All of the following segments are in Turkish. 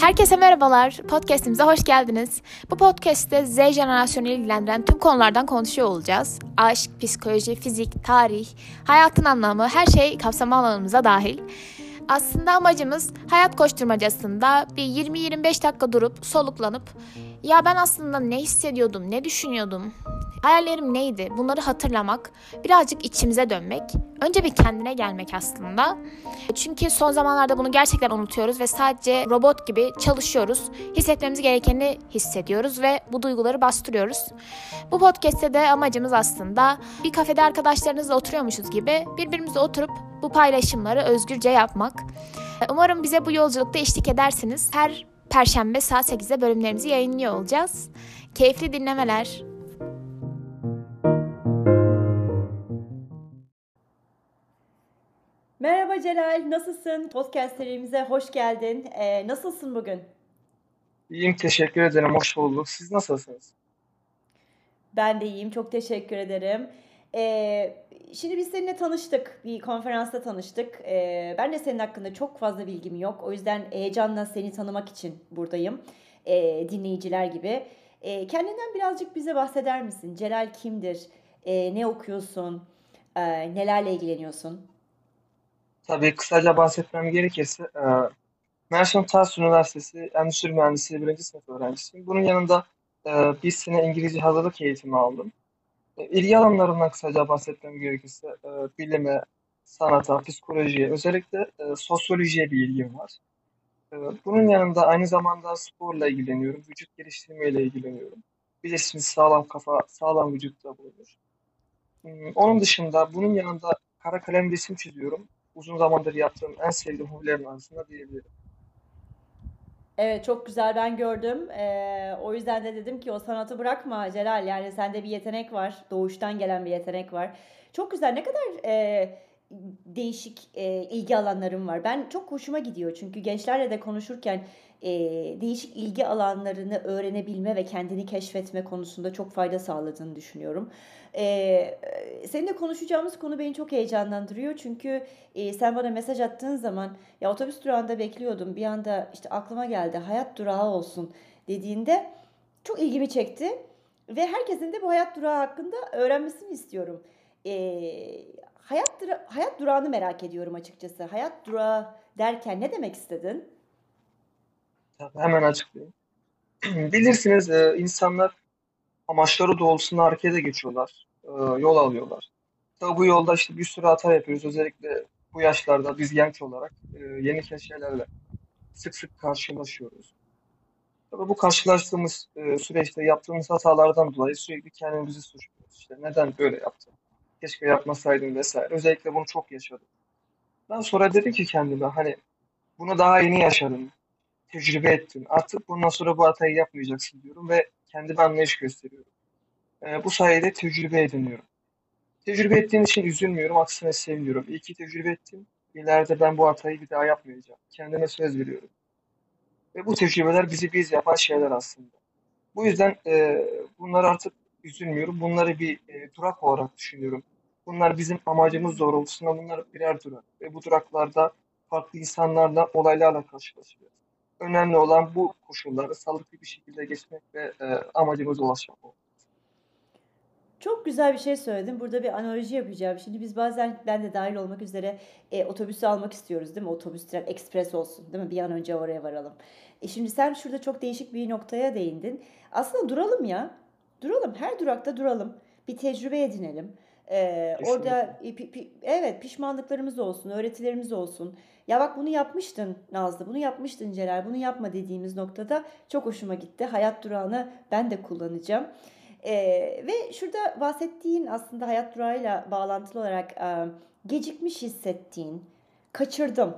Herkese merhabalar. Podcast'imize hoş geldiniz. Bu podcast'te Z jenerasyonu ilgilendiren tüm konulardan konuşuyor olacağız. Aşk, psikoloji, fizik, tarih, hayatın anlamı, her şey kapsama alanımıza dahil. Aslında amacımız hayat koşturmacasında bir 20-25 dakika durup soluklanıp ya ben aslında ne hissediyordum, ne düşünüyordum, hayallerim neydi bunları hatırlamak, birazcık içimize dönmek, önce bir kendine gelmek aslında. Çünkü son zamanlarda bunu gerçekten unutuyoruz ve sadece robot gibi çalışıyoruz. Hissetmemiz gerekeni hissediyoruz ve bu duyguları bastırıyoruz. Bu podcast'te de amacımız aslında bir kafede arkadaşlarınızla oturuyormuşuz gibi birbirimizle oturup bu paylaşımları özgürce yapmak. Umarım bize bu yolculukta eşlik edersiniz. Her Perşembe saat 8'de bölümlerimizi yayınlıyor olacağız. Keyifli dinlemeler. Merhaba Celal, nasılsın? Podcast serimize hoş geldin. Ee, nasılsın bugün? İyiyim, teşekkür ederim. Hoş bulduk. Siz nasılsınız? Ben de iyiyim, çok teşekkür ederim. Ee, şimdi biz seninle tanıştık, bir konferansta tanıştık. Ee, ben de senin hakkında çok fazla bilgim yok. O yüzden heyecanla seni tanımak için buradayım, ee, dinleyiciler gibi. Ee, kendinden birazcık bize bahseder misin? Celal kimdir? Ee, ne okuyorsun? Ee, nelerle ilgileniyorsun? Tabii kısaca bahsetmem gerekirse e, Mersin Tarsus Üniversitesi Endüstri Mühendisliği birinci sınıf öğrencisiyim. Bunun yanında e, bir sene İngilizce hazırlık eğitimi aldım. E, ilgi alanlarından kısaca bahsetmem gerekirse e, bilime, sanata, psikolojiye, özellikle e, sosyolojiye bir ilgim var. E, bunun yanında aynı zamanda sporla ilgileniyorum, vücut geliştirmeyle ilgileniyorum. Bilirsiniz sağlam kafa, sağlam vücutta bulunur. Hmm, Onun dışında bunun yanında kara kalem resim çiziyorum uzun zamandır yaptığım en sevdiğim hobilerim arasında diyebilirim. Evet çok güzel ben gördüm. Ee, o yüzden de dedim ki o sanatı bırakma Celal. Yani sende bir yetenek var. Doğuştan gelen bir yetenek var. Çok güzel. Ne kadar e, değişik e, ilgi alanlarım var. Ben çok hoşuma gidiyor. Çünkü gençlerle de konuşurken e, değişik ilgi alanlarını öğrenebilme ve kendini keşfetme konusunda çok fayda sağladığını düşünüyorum. E, seninle konuşacağımız konu beni çok heyecanlandırıyor. Çünkü e, sen bana mesaj attığın zaman ya otobüs durağında bekliyordum. Bir anda işte aklıma geldi hayat durağı olsun dediğinde çok ilgimi çekti. Ve herkesin de bu hayat durağı hakkında öğrenmesini istiyorum. E, hayat, hayat durağını merak ediyorum açıkçası. Hayat durağı derken ne demek istedin? Hemen açıklayayım. Bilirsiniz e, insanlar amaçları doğrultusunda harekete geçiyorlar. E, yol alıyorlar. Tabii bu yolda işte bir sürü hata yapıyoruz. Özellikle bu yaşlarda biz genç olarak e, yeni şeylerle sık sık karşılaşıyoruz. Tabii bu karşılaştığımız süreçte yaptığımız hatalardan dolayı sürekli kendimizi suçluyoruz. İşte neden böyle yaptım? Keşke yapmasaydım vesaire. Özellikle bunu çok yaşadım. Ben sonra dedim ki kendime hani bunu daha yeni yaşadım tecrübe ettin. Artık bundan sonra bu hatayı yapmayacaksın diyorum ve kendime anlayış gösteriyorum. E, bu sayede tecrübe ediniyorum. Tecrübe ettiğim için üzülmüyorum, aksine seviniyorum. İyi ki tecrübe ettim. İleride ben bu hatayı bir daha yapmayacağım. Kendime söz veriyorum. Ve bu tecrübeler bizi biz yapan şeyler aslında. Bu yüzden e, bunları artık üzülmüyorum. Bunları bir e, durak olarak düşünüyorum. Bunlar bizim amacımız doğrultusunda bunlar birer durak. Ve bu duraklarda farklı insanlarla, olaylarla karşılaşıyoruz önemli olan bu koşulları sağlıklı bir şekilde geçmek ve e, amacımıza ulaşmak. Çok güzel bir şey söyledin. Burada bir analoji yapacağım. Şimdi biz bazen ben de dahil olmak üzere e, otobüsü almak istiyoruz değil mi? Otobüs tren ekspres olsun değil mi? Bir an önce oraya varalım. E şimdi sen şurada çok değişik bir noktaya değindin. Aslında duralım ya. Duralım. Her durakta duralım. Bir tecrübe edinelim. Ee, orada pi, pi, evet pişmanlıklarımız olsun, öğretilerimiz olsun. Ya bak bunu yapmıştın Nazlı, bunu yapmıştın Celal, bunu yapma dediğimiz noktada çok hoşuma gitti. Hayat durağını ben de kullanacağım. Ee, ve şurada bahsettiğin aslında hayat durağıyla bağlantılı olarak e, gecikmiş hissettiğin, kaçırdım.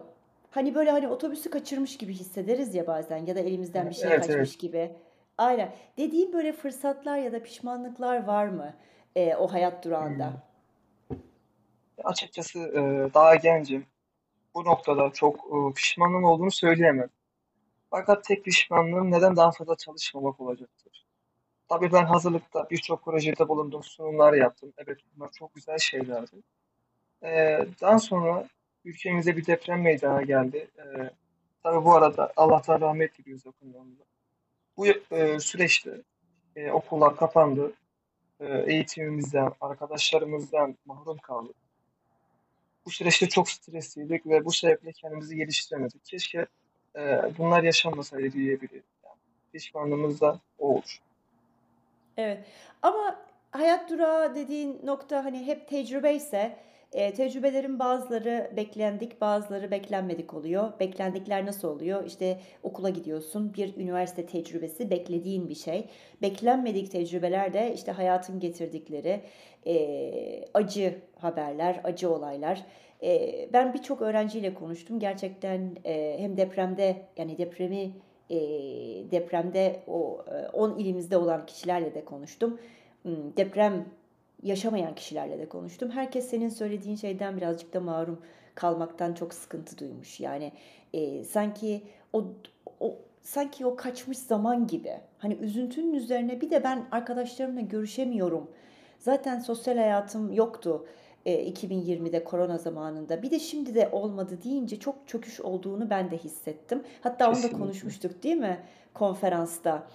Hani böyle hani otobüsü kaçırmış gibi hissederiz ya bazen ya da elimizden bir şey Evet, kaçmış evet. gibi. Aynen. Dediğin böyle fırsatlar ya da pişmanlıklar var mı e, o hayat durağında? Hmm. Açıkçası e, daha gencim. Bu noktada çok e, pişmanlığım olduğunu söyleyemem. Fakat tek pişmanlığım neden daha fazla çalışmamak olacaktır. Tabii ben hazırlıkta birçok projede bulundum, sunumlar yaptım. Evet bunlar çok güzel şeylerdi. E, daha sonra ülkemize bir deprem meydana geldi. E, Tabii bu arada Allah'tan rahmet diliyoruz yakınlarımıza. Bu e, süreçte e, okullar kapandı. E, eğitimimizden, arkadaşlarımızdan mahrum kaldık. Bu süreçte çok stresliydik ve bu sebeple kendimizi geliştiremedik. Keşke e, bunlar yaşanmasaydı diyebilirim. Yani pişmanlığımız da olur. Evet. Ama hayat durağı dediğin nokta hani hep tecrübe ise e, tecrübelerin bazıları beklendik, bazıları beklenmedik oluyor. Beklendikler nasıl oluyor? İşte okula gidiyorsun, bir üniversite tecrübesi beklediğin bir şey. Beklenmedik tecrübeler de işte hayatın getirdikleri e, acı haberler, acı olaylar. E, ben birçok öğrenciyle konuştum. Gerçekten e, hem depremde yani depremi e, depremde o 10 ilimizde olan kişilerle de konuştum. Hmm, deprem yaşamayan kişilerle de konuştum. Herkes senin söylediğin şeyden birazcık da mahrum kalmaktan çok sıkıntı duymuş. Yani e, sanki o, o sanki o kaçmış zaman gibi. Hani üzüntünün üzerine bir de ben arkadaşlarımla görüşemiyorum. Zaten sosyal hayatım yoktu e, 2020'de korona zamanında. Bir de şimdi de olmadı deyince çok çöküş olduğunu ben de hissettim. Hatta onu da konuşmuştuk değil mi konferansta.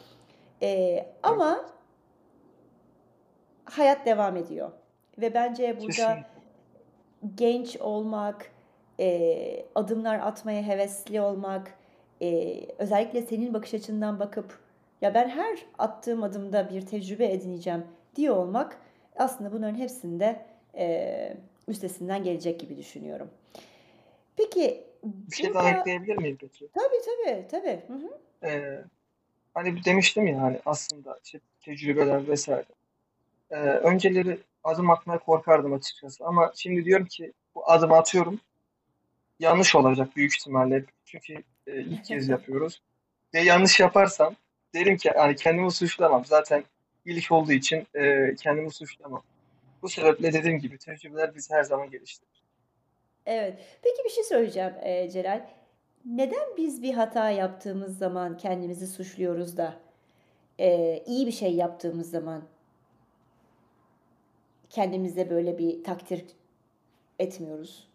E, ama hayat devam ediyor. Ve bence burada Kesinlikle. genç olmak, e, adımlar atmaya hevesli olmak, e, özellikle senin bakış açından bakıp ya ben her attığım adımda bir tecrübe edineceğim diye olmak aslında bunların hepsinde e, üstesinden gelecek gibi düşünüyorum. Peki bir şey daha ekleyebilir miyim peki? Tabii tabii tabii. Hı hı. Ee, hani demiştim ya hani aslında işte tecrübeler vesaire. Ee, önceleri adım atmaya korkardım açıkçası ama şimdi diyorum ki bu adım atıyorum yanlış olacak büyük ihtimalle çünkü e, ilk kez yapıyoruz ve yanlış yaparsam derim ki hani kendimi suçlamam zaten ilk olduğu için e, kendimi suçlamam. Bu sebeple dediğim gibi tecrübeler bizi her zaman geliştirir. Evet. Peki bir şey söyleyeceğim e, Celal. Neden biz bir hata yaptığımız zaman kendimizi suçluyoruz da e, iyi bir şey yaptığımız zaman kendimize böyle bir takdir etmiyoruz.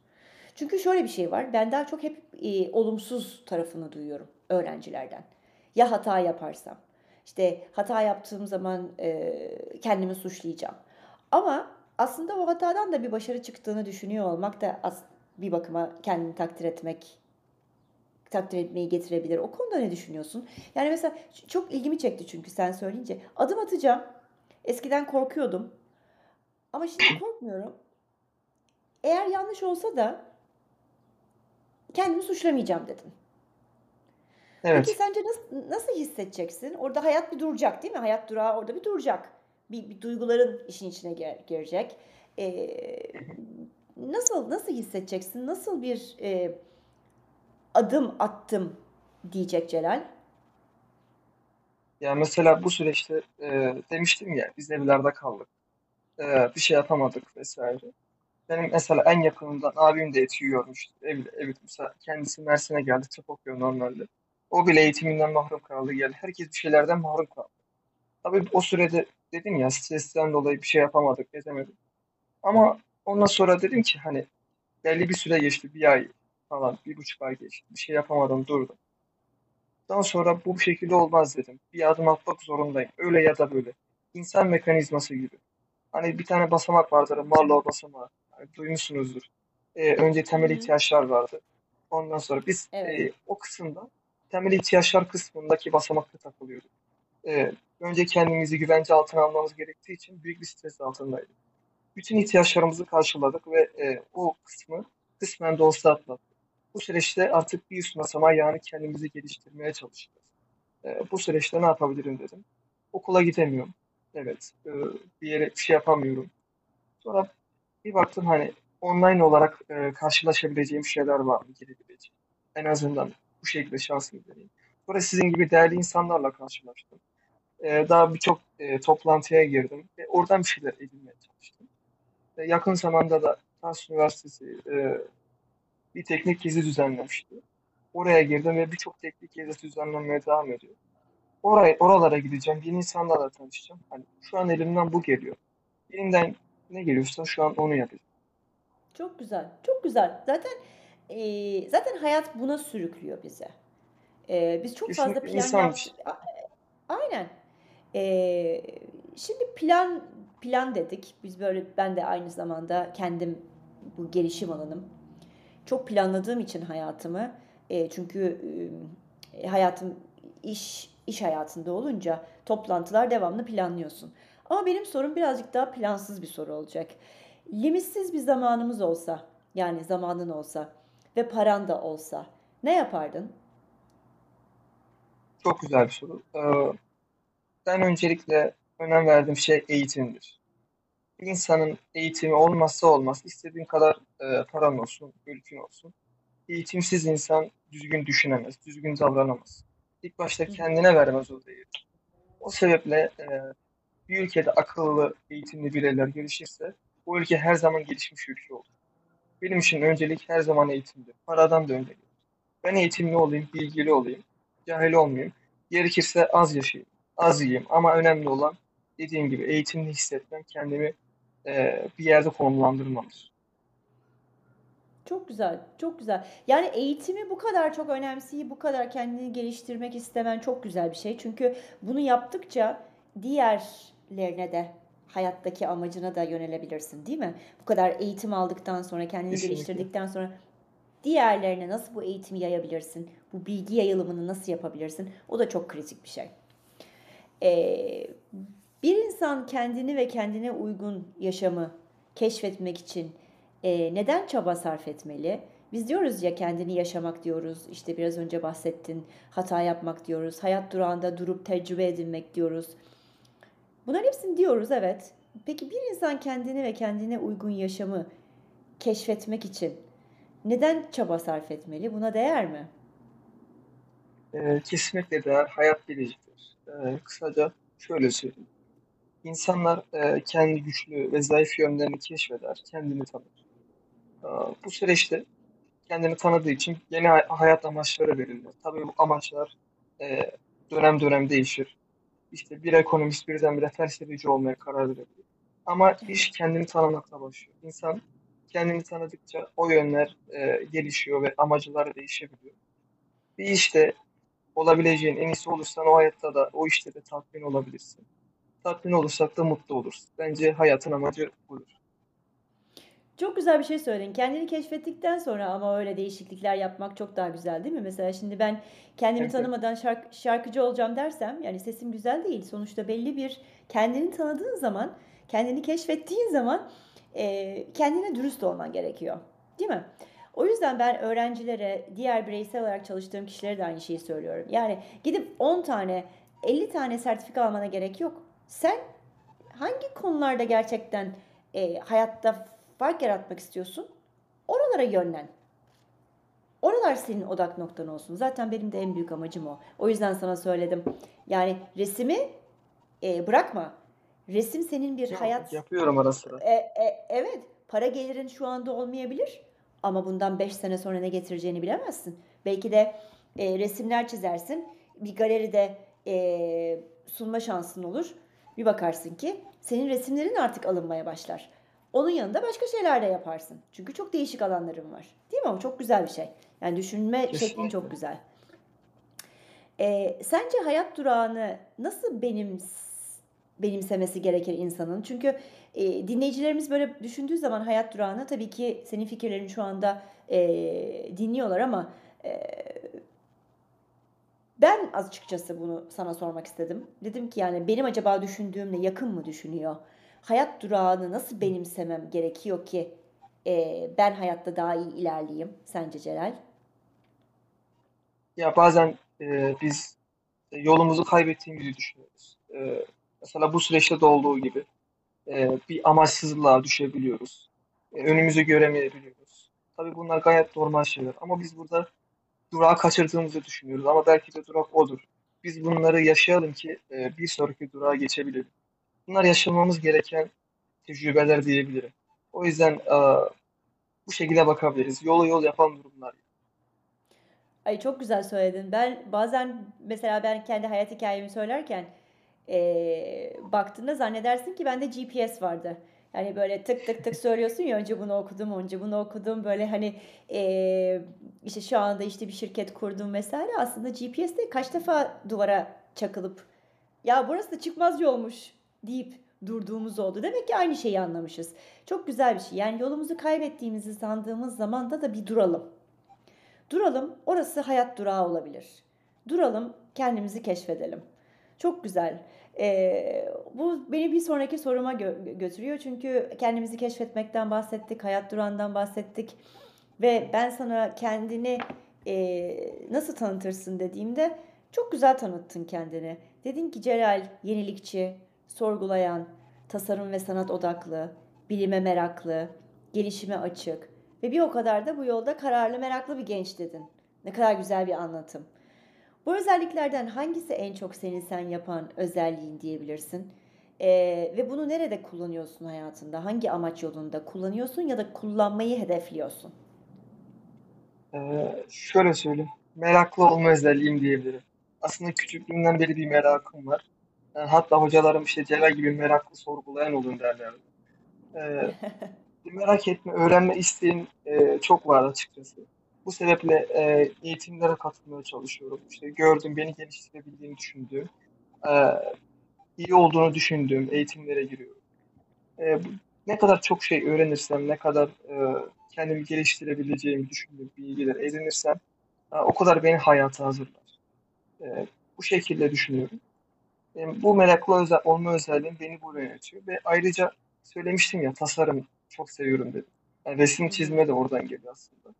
Çünkü şöyle bir şey var. Ben daha çok hep e, olumsuz tarafını duyuyorum öğrencilerden. Ya hata yaparsam. İşte hata yaptığım zaman e, kendimi suçlayacağım. Ama aslında o hatadan da bir başarı çıktığını düşünüyor olmak da as- bir bakıma kendini takdir etmek takdir etmeyi getirebilir. O konuda ne düşünüyorsun? Yani mesela çok ilgimi çekti çünkü sen söyleyince. Adım atacağım. Eskiden korkuyordum. Ama şimdi korkmuyorum. Eğer yanlış olsa da kendimi suçlamayacağım dedin. Evet. Peki sence nasıl, nasıl hissedeceksin? Orada hayat bir duracak değil mi? Hayat durağı orada bir duracak. Bir, bir duyguların işin içine gir, girecek. Ee, nasıl nasıl hissedeceksin? Nasıl bir e, adım attım diyecek Celal? Ya mesela bu süreçte e, demiştim ya biz evlerde kaldık e, bir şey yapamadık vesaire. Benim mesela en yakınımdan abim de eti yiyormuş. Ev, evet kendisi Mersin'e geldi tıp okuyor normalde. O bile eğitiminden mahrum kaldı geldi. Herkes bir şeylerden mahrum kaldı. Tabii o sürede dedim ya stresten dolayı bir şey yapamadık, edemedik. Ama ondan sonra dedim ki hani belli bir süre geçti. Bir ay falan, bir buçuk ay geçti. Bir şey yapamadım, durdum. Daha sonra bu şekilde olmaz dedim. Bir adım atmak zorundayım. Öyle ya da böyle. İnsan mekanizması gibi. Hani bir tane basamak vardır, Marlow basamağı. Hani duymuşsunuzdur. Ee, önce temel Hı-hı. ihtiyaçlar vardı. Ondan sonra biz evet. e, o kısımda temel ihtiyaçlar kısmındaki basamakta takılıyorduk. Ee, önce kendimizi güvence altına almamız gerektiği için büyük bir stres altındaydık. Bütün ihtiyaçlarımızı karşıladık ve e, o kısmı kısmen de olsa atlattık. Bu süreçte artık bir üst basamağa yani kendimizi geliştirmeye çalışacağız. E, bu süreçte ne yapabilirim dedim. Okula gidemiyorum. Evet. E, bir yere bir şey yapamıyorum. Sonra bir baktım hani online olarak e, karşılaşabileceğim şeyler var mı girebileceğim. En azından bu şekilde şansımı deneyim. Sonra sizin gibi değerli insanlarla karşılaştım. E, daha birçok e, toplantıya girdim ve oradan bir şeyler edinmeye çalıştım. E, yakın zamanda da Tars Üniversitesi e, bir teknik gezi düzenlemişti. Oraya girdim ve birçok teknik gezi düzenlenmeye devam ediyor. Oraya, oralara gideceğim. Yeni insanlarla tanışacağım. Hani şu an elimden bu geliyor. Elimden ne geliyorsa şu an onu yapacağım. Çok güzel. Çok güzel. Zaten e, zaten hayat buna sürüklüyor bize. Ee, biz çok fazla plan insan yap... A- Aynen. Ee, şimdi plan plan dedik. Biz böyle ben de aynı zamanda kendim bu gelişim alanım. Çok planladığım için hayatımı e, çünkü e, hayatım iş iş hayatında olunca toplantılar devamlı planlıyorsun. Ama benim sorum birazcık daha plansız bir soru olacak. Limitsiz bir zamanımız olsa, yani zamanın olsa ve paran da olsa ne yapardın? çok güzel bir soru. Ee, ben öncelikle önem verdiğim şey eğitimdir. Bir insanın eğitimi olmazsa olmaz. İstediğin kadar e, paran olsun, ülkün olsun. Eğitimsiz insan düzgün düşünemez, düzgün davranamaz. İlk başta kendine vermez o değeri. O sebeple e, bir ülkede akıllı, eğitimli bireyler gelişirse o ülke her zaman gelişmiş ülke olur. Benim için öncelik her zaman eğitimdir. Paradan da önce gelir. Ben eğitimli olayım, bilgili olayım, cahil olmayayım. Gerekirse az yaşayayım, az yiyeyim. Ama önemli olan dediğim gibi eğitimli hissetmem, kendimi e, bir yerde konumlandırmamış. Çok güzel, çok güzel. Yani eğitimi bu kadar çok önemseyip bu kadar kendini geliştirmek istemen çok güzel bir şey. Çünkü bunu yaptıkça diğerlerine de hayattaki amacına da yönelebilirsin, değil mi? Bu kadar eğitim aldıktan sonra, kendini Kesinlikle. geliştirdikten sonra diğerlerine nasıl bu eğitimi yayabilirsin? Bu bilgi yayılımını nasıl yapabilirsin? O da çok kritik bir şey. Ee, bir insan kendini ve kendine uygun yaşamı keşfetmek için e, neden çaba sarf etmeli? Biz diyoruz ya kendini yaşamak diyoruz. İşte biraz önce bahsettin. Hata yapmak diyoruz. Hayat durağında durup tecrübe edinmek diyoruz. Bunların hepsini diyoruz evet. Peki bir insan kendini ve kendine uygun yaşamı keşfetmek için neden çaba sarf etmeli? Buna değer mi? E, kesinlikle değer, hayat biriciktir. E, kısaca şöyle söyleyeyim. İnsanlar e, kendi güçlü ve zayıf yönlerini keşfeder, kendini tanır. E, bu süreçte kendini tanıdığı için yeni hay- hayat amaçları belirler. Tabii bu amaçlar e, dönem dönem değişir. İşte bir ekonomist birdenbire felsefeci olmaya karar verebilir. Ama iş kendini tanımakla başlıyor. İnsan kendini tanıdıkça o yönler e, gelişiyor ve amacıları değişebiliyor. Bir işte olabileceğin en iyisi olursan o hayatta da o işte de tatmin olabilirsin. Tatmin olursak da mutlu oluruz. Bence hayatın amacı budur. Çok güzel bir şey söyledin. Kendini keşfettikten sonra ama öyle değişiklikler yapmak çok daha güzel değil mi? Mesela şimdi ben kendimi Evet, tanımadan şark- şarkıcı olacağım dersem yani sesim güzel değil. Sonuçta belli bir kendini tanıdığın zaman, kendini keşfettiğin zaman e, kendine dürüst olman gerekiyor. Değil mi? O yüzden ben öğrencilere, diğer bireysel olarak çalıştığım kişilere de aynı şeyi söylüyorum. Yani gidip 10 tane, 50 tane sertifika almana gerek yok. Sen hangi konularda gerçekten e, hayatta fark yaratmak istiyorsun? Oralara yönlen. Oralar senin odak noktan olsun. Zaten benim de en büyük amacım o. O yüzden sana söyledim. Yani resimi e, bırakma. Resim senin bir Ya, hayat yapıyorum ara sıra. e, e, evet, para gelirin şu anda olmayabilir ama bundan 5 sene sonra ne getireceğini bilemezsin. Belki de e, resimler çizersin, bir galeride e, sunma şansın olur. Bir bakarsın ki senin resimlerin artık alınmaya başlar. Onun yanında başka şeyler de yaparsın. Çünkü çok değişik alanların var. Değil mi? O çok güzel bir şey. Yani düşünme şeklin çok güzel. E, sence hayat durağını nasıl benim benimsemesi gerekir insanın? Çünkü e, dinleyicilerimiz böyle düşündüğü zaman hayat durağını tabii ki senin fikirlerini şu anda e, dinliyorlar ama e, ben açıkçası bunu sana sormak istedim. Dedim ki yani benim acaba düşündüğümle yakın mı düşünüyor? Hayat durağını nasıl benimsemem gerekiyor ki e, ben hayatta daha iyi ilerleyeyim sence Celal? Ya bazen e, biz yolumuzu kaybettiğimizi düşünüyoruz. E, mesela bu süreçte de olduğu gibi e, bir amaçsızlığa düşebiliyoruz. E, önümüzü göremeyebiliyoruz. Tabii bunlar gayet normal şeyler. Ama biz burada durağı kaçırdığımızı düşünüyoruz. Ama belki de durak odur. Biz bunları yaşayalım ki e, bir sonraki durağa geçebilelim. Bunlar yaşamamız gereken tecrübeler diyebilirim. O yüzden e, bu şekilde bakabiliriz. Yolu yol yapan durumlar. Ay çok güzel söyledin. Ben bazen mesela ben kendi hayat hikayemi söylerken eee baktığında zannedersin ki bende GPS vardı. Yani böyle tık tık tık söylüyorsun ya önce bunu okudum, önce bunu okudum. Böyle hani eee, işte şu anda işte bir şirket kurdum vesaire. Aslında GPS'te kaç defa duvara çakılıp ya burası da çıkmaz yolmuş deyip durduğumuz oldu. Demek ki aynı şeyi anlamışız. Çok güzel bir şey. Yani yolumuzu kaybettiğimizi sandığımız zamanda da bir duralım. Duralım. Orası hayat durağı olabilir. Duralım, kendimizi keşfedelim. Çok güzel. Ee, bu beni bir sonraki soruma gö- götürüyor. Çünkü kendimizi keşfetmekten bahsettik, hayat durağından bahsettik. Ve ben sana kendini e, nasıl tanıtırsın dediğimde çok güzel tanıttın kendini. Dedin ki Celal yenilikçi, sorgulayan, tasarım ve sanat odaklı, bilime meraklı, gelişime açık ve bir o kadar da bu yolda kararlı, meraklı bir genç dedin. Ne kadar güzel bir anlatım. Bu özelliklerden hangisi en çok seni sen yapan özelliğin diyebilirsin? Ee, ve bunu nerede kullanıyorsun hayatında? Hangi amaç yolunda kullanıyorsun ya da kullanmayı hedefliyorsun? Ee, şöyle söyleyeyim. Meraklı olma özelliğim diyebilirim. Aslında küçüklüğümden beri bir merakım var. Ee, hatta hocalarım işte Celal gibi meraklı sorgulayan olun derlerdi. Ee, merak etme, öğrenme isteğim e, çok var açıkçası. Bu sebeple e, eğitimlere katılmaya çalışıyorum. İşte gördüm, beni geliştirebildiğini düşündüğüm, e, iyi olduğunu düşündüğüm eğitimlere giriyorum. E, ne kadar çok şey öğrenirsem, ne kadar e, kendimi geliştirebileceğimi düşündüğüm bilgiler edinirsem, e, o kadar beni hayata hazırlar. E, bu şekilde düşünüyorum. Bu meraklı özel, olma özelliğim beni buraya yönetiyor ve ayrıca söylemiştim ya tasarım çok seviyorum dedim. Yani resim çizme de oradan geliyor aslında.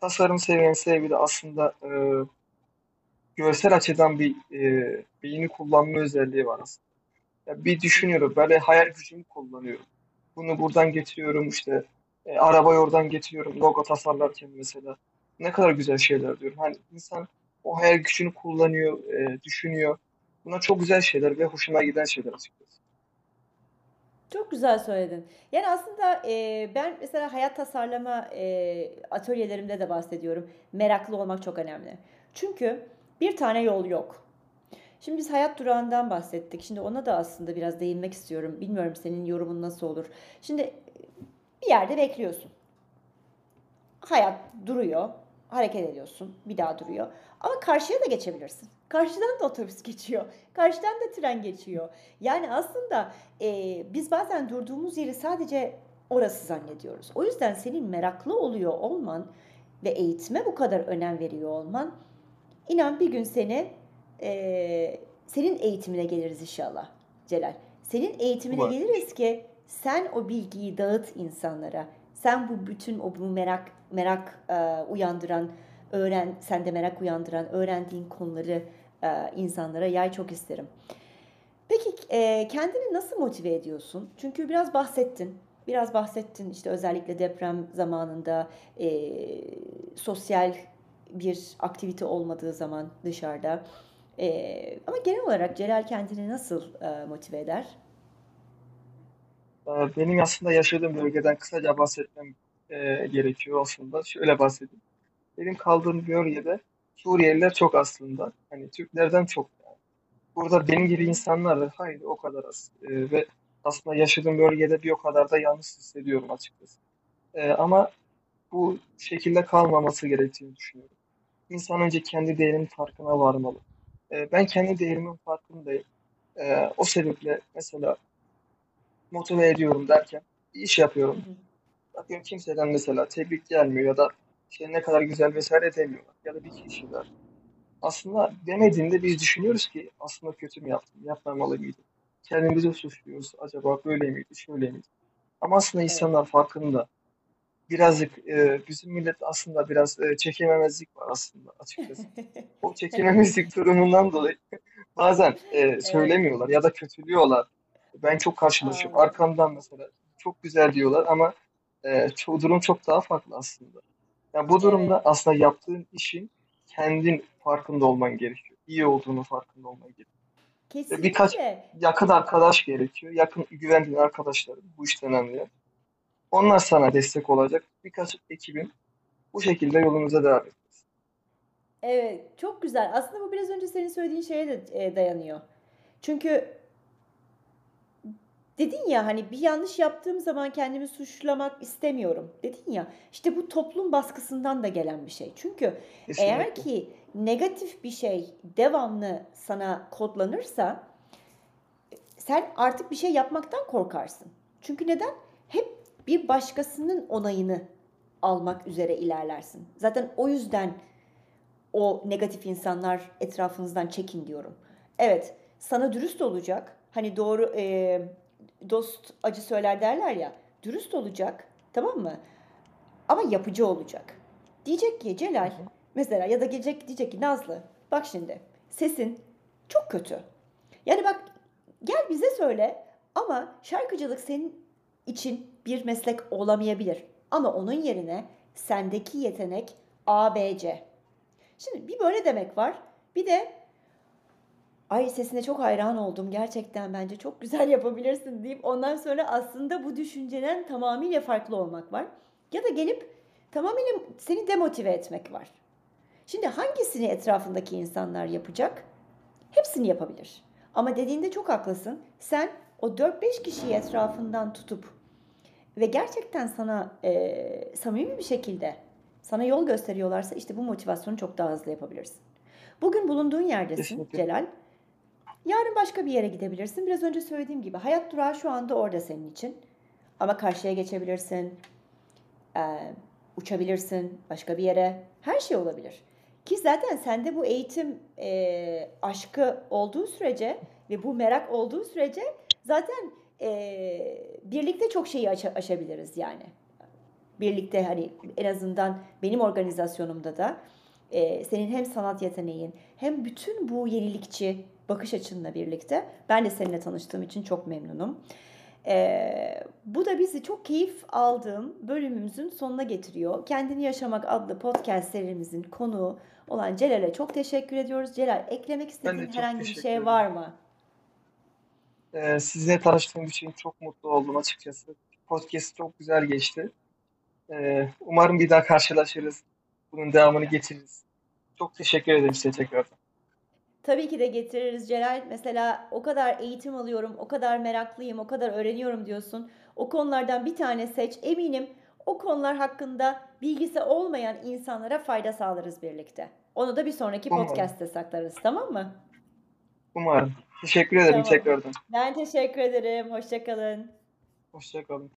Tasarım seviyen sevgi de aslında e, görsel açıdan bir e, beyni kullanma özelliği var aslında. Ya bir düşünüyorum, böyle hayal gücümü kullanıyorum. Bunu buradan getiriyorum işte, e, arabayı oradan getiriyorum, logo tasarlarken mesela. Ne kadar güzel şeyler diyorum. Hani insan o hayal gücünü kullanıyor, e, düşünüyor. Bunlar çok güzel şeyler ve hoşuma giden şeyler açıkçası. Çok güzel söyledin. Yani aslında e, ben mesela hayat tasarlama e, atölyelerimde de bahsediyorum. Meraklı olmak çok önemli. Çünkü bir tane yol yok. Şimdi biz hayat durağından bahsettik. Şimdi ona da aslında biraz değinmek istiyorum. Bilmiyorum senin yorumun nasıl olur. Şimdi bir yerde bekliyorsun. Hayat duruyor. Hareket ediyorsun. Bir daha duruyor. Ama karşıya da geçebilirsin. Karşıdan da otobüs geçiyor. Karşıdan da tren geçiyor. Yani aslında e, biz bazen durduğumuz yeri sadece orası zannediyoruz. O yüzden senin meraklı oluyor olman ve eğitime bu kadar önem veriyor olman inan bir gün seni e, senin eğitimine geliriz inşallah Celal. Senin eğitimine geliriz ki sen o bilgiyi dağıt insanlara. Sen bu bütün o bu merak merak e, uyandıran öğren sende merak uyandıran öğrendiğin konuları e, insanlara yay çok isterim. Peki e, kendini nasıl motive ediyorsun? Çünkü biraz bahsettin. Biraz bahsettin işte özellikle deprem zamanında e, sosyal bir aktivite olmadığı zaman dışarıda. E, ama genel olarak Celal kendini nasıl e, motive eder? Ee, Benim aslında yaşadığım bölgeden kısaca bahsetmem e, gerekiyor aslında. Şöyle bahsedeyim. Benim kaldığım bölgede Suriyeliler çok aslında. Hani Türklerden çok yani. Burada benim gibi insanlar da haydi o kadar az. E, ve aslında yaşadığım bölgede bir o kadar da yalnız hissediyorum açıkçası. E, ama bu şekilde kalmaması gerektiğini düşünüyorum. İnsan önce kendi değerinin farkına varmalı. E, ben kendi değerimin farkındayım. E, o sebeple mesela motive ediyorum derken bir iş yapıyorum. Bakıyorum kimseden mesela tebrik gelmiyor ya da şey ne kadar güzel vesaire demiyorlar. Ya da bir kişiler. Aslında demediğinde biz düşünüyoruz ki aslında kötü mü yaptım, yapmamalı mıydım? Kendimizi suçluyoruz. Acaba böyle miydi, şöyle miydi? Ama aslında insanlar farkında. Birazcık e, bizim millet aslında biraz e, çekememezlik var aslında açıkçası. O çekememezlik durumundan dolayı bazen e, söylemiyorlar ya da kötülüyorlar. Ben çok karşılaşıyorum. Arkamdan mesela çok güzel diyorlar ama e, durum çok daha farklı aslında. Yani bu durumda aslında yaptığın işin kendin farkında olman gerekiyor. İyi olduğunu farkında olman gerekiyor. Ve birkaç Kesinlikle. yakın arkadaş gerekiyor. Yakın güvendiğin arkadaşların bu işten anlayan. Onlar sana destek olacak. Birkaç ekibin bu şekilde yolumuza devam edeceğiz. Evet, çok güzel. Aslında bu biraz önce senin söylediğin şeye de e, dayanıyor. Çünkü dedin ya hani bir yanlış yaptığım zaman kendimi suçlamak istemiyorum dedin ya işte bu toplum baskısından da gelen bir şey. Çünkü eğer Kesinlikle. ki negatif bir şey devamlı sana kodlanırsa sen artık bir şey yapmaktan korkarsın. Çünkü neden? Hep bir başkasının onayını almak üzere ilerlersin. Zaten o yüzden o negatif insanlar etrafınızdan çekin diyorum. Evet, sana dürüst olacak. Hani doğru e, dost acı söyler derler ya. Dürüst olacak, tamam mı? Ama yapıcı olacak. Diyecek ki Celal mesela ya da gelecek diyecek ki Nazlı bak şimdi sesin çok kötü. Yani bak gel bize söyle ama şarkıcılık senin için bir meslek olamayabilir. Ama onun yerine sendeki yetenek A, B, C. Şimdi bir böyle demek var. Bir de ay sesine çok hayran oldum gerçekten bence çok güzel yapabilirsin deyip ondan sonra aslında bu düşünceden tamamıyla farklı olmak var. Ya da gelip tamamıyla seni demotive etmek var. Şimdi hangisini etrafındaki insanlar yapacak? Hepsini yapabilir. Ama dediğinde çok haklısın. Sen o 4-5 kişiyi etrafından tutup ve gerçekten sana e, samimi bir şekilde sana yol gösteriyorlarsa işte bu motivasyonu çok daha hızlı yapabilirsin. Bugün bulunduğun yerdesin Kesinlikle. Celal. Yarın başka bir yere gidebilirsin. Biraz önce söylediğim gibi hayat durağı şu anda orada senin için. Ama karşıya geçebilirsin, e, uçabilirsin başka bir yere. Her şey olabilir. Ki zaten sende bu eğitim e, aşkı olduğu sürece ve bu merak olduğu sürece zaten e, birlikte çok şeyi aşa- aşabiliriz yani. Birlikte hani en azından benim organizasyonumda da e, senin hem sanat yeteneğin hem bütün bu yenilikçi bakış açınla birlikte ben de seninle tanıştığım için çok memnunum. Ee, bu da bizi çok keyif aldığım bölümümüzün sonuna getiriyor. Kendini Yaşamak adlı podcast serimizin konuğu olan Celal'e çok teşekkür ediyoruz. Celal eklemek istediğin herhangi bir şey ederim. var mı? Ee, sizinle tanıştığım için çok mutlu oldum açıkçası. Podcast çok güzel geçti. Ee, umarım bir daha karşılaşırız. Bunun devamını getiririz. Çok teşekkür ederim size tekrardan. Tabii ki de getiririz Celal. Mesela o kadar eğitim alıyorum, o kadar meraklıyım, o kadar öğreniyorum diyorsun. O konulardan bir tane seç. Eminim o konular hakkında bilgisi olmayan insanlara fayda sağlarız birlikte. Onu da bir sonraki Umarım. podcast'te saklarız, tamam mı? Umarım. Teşekkür ederim Tamam. tekrardan. Ben teşekkür ederim. Hoşça kalın. Hoşça kalın.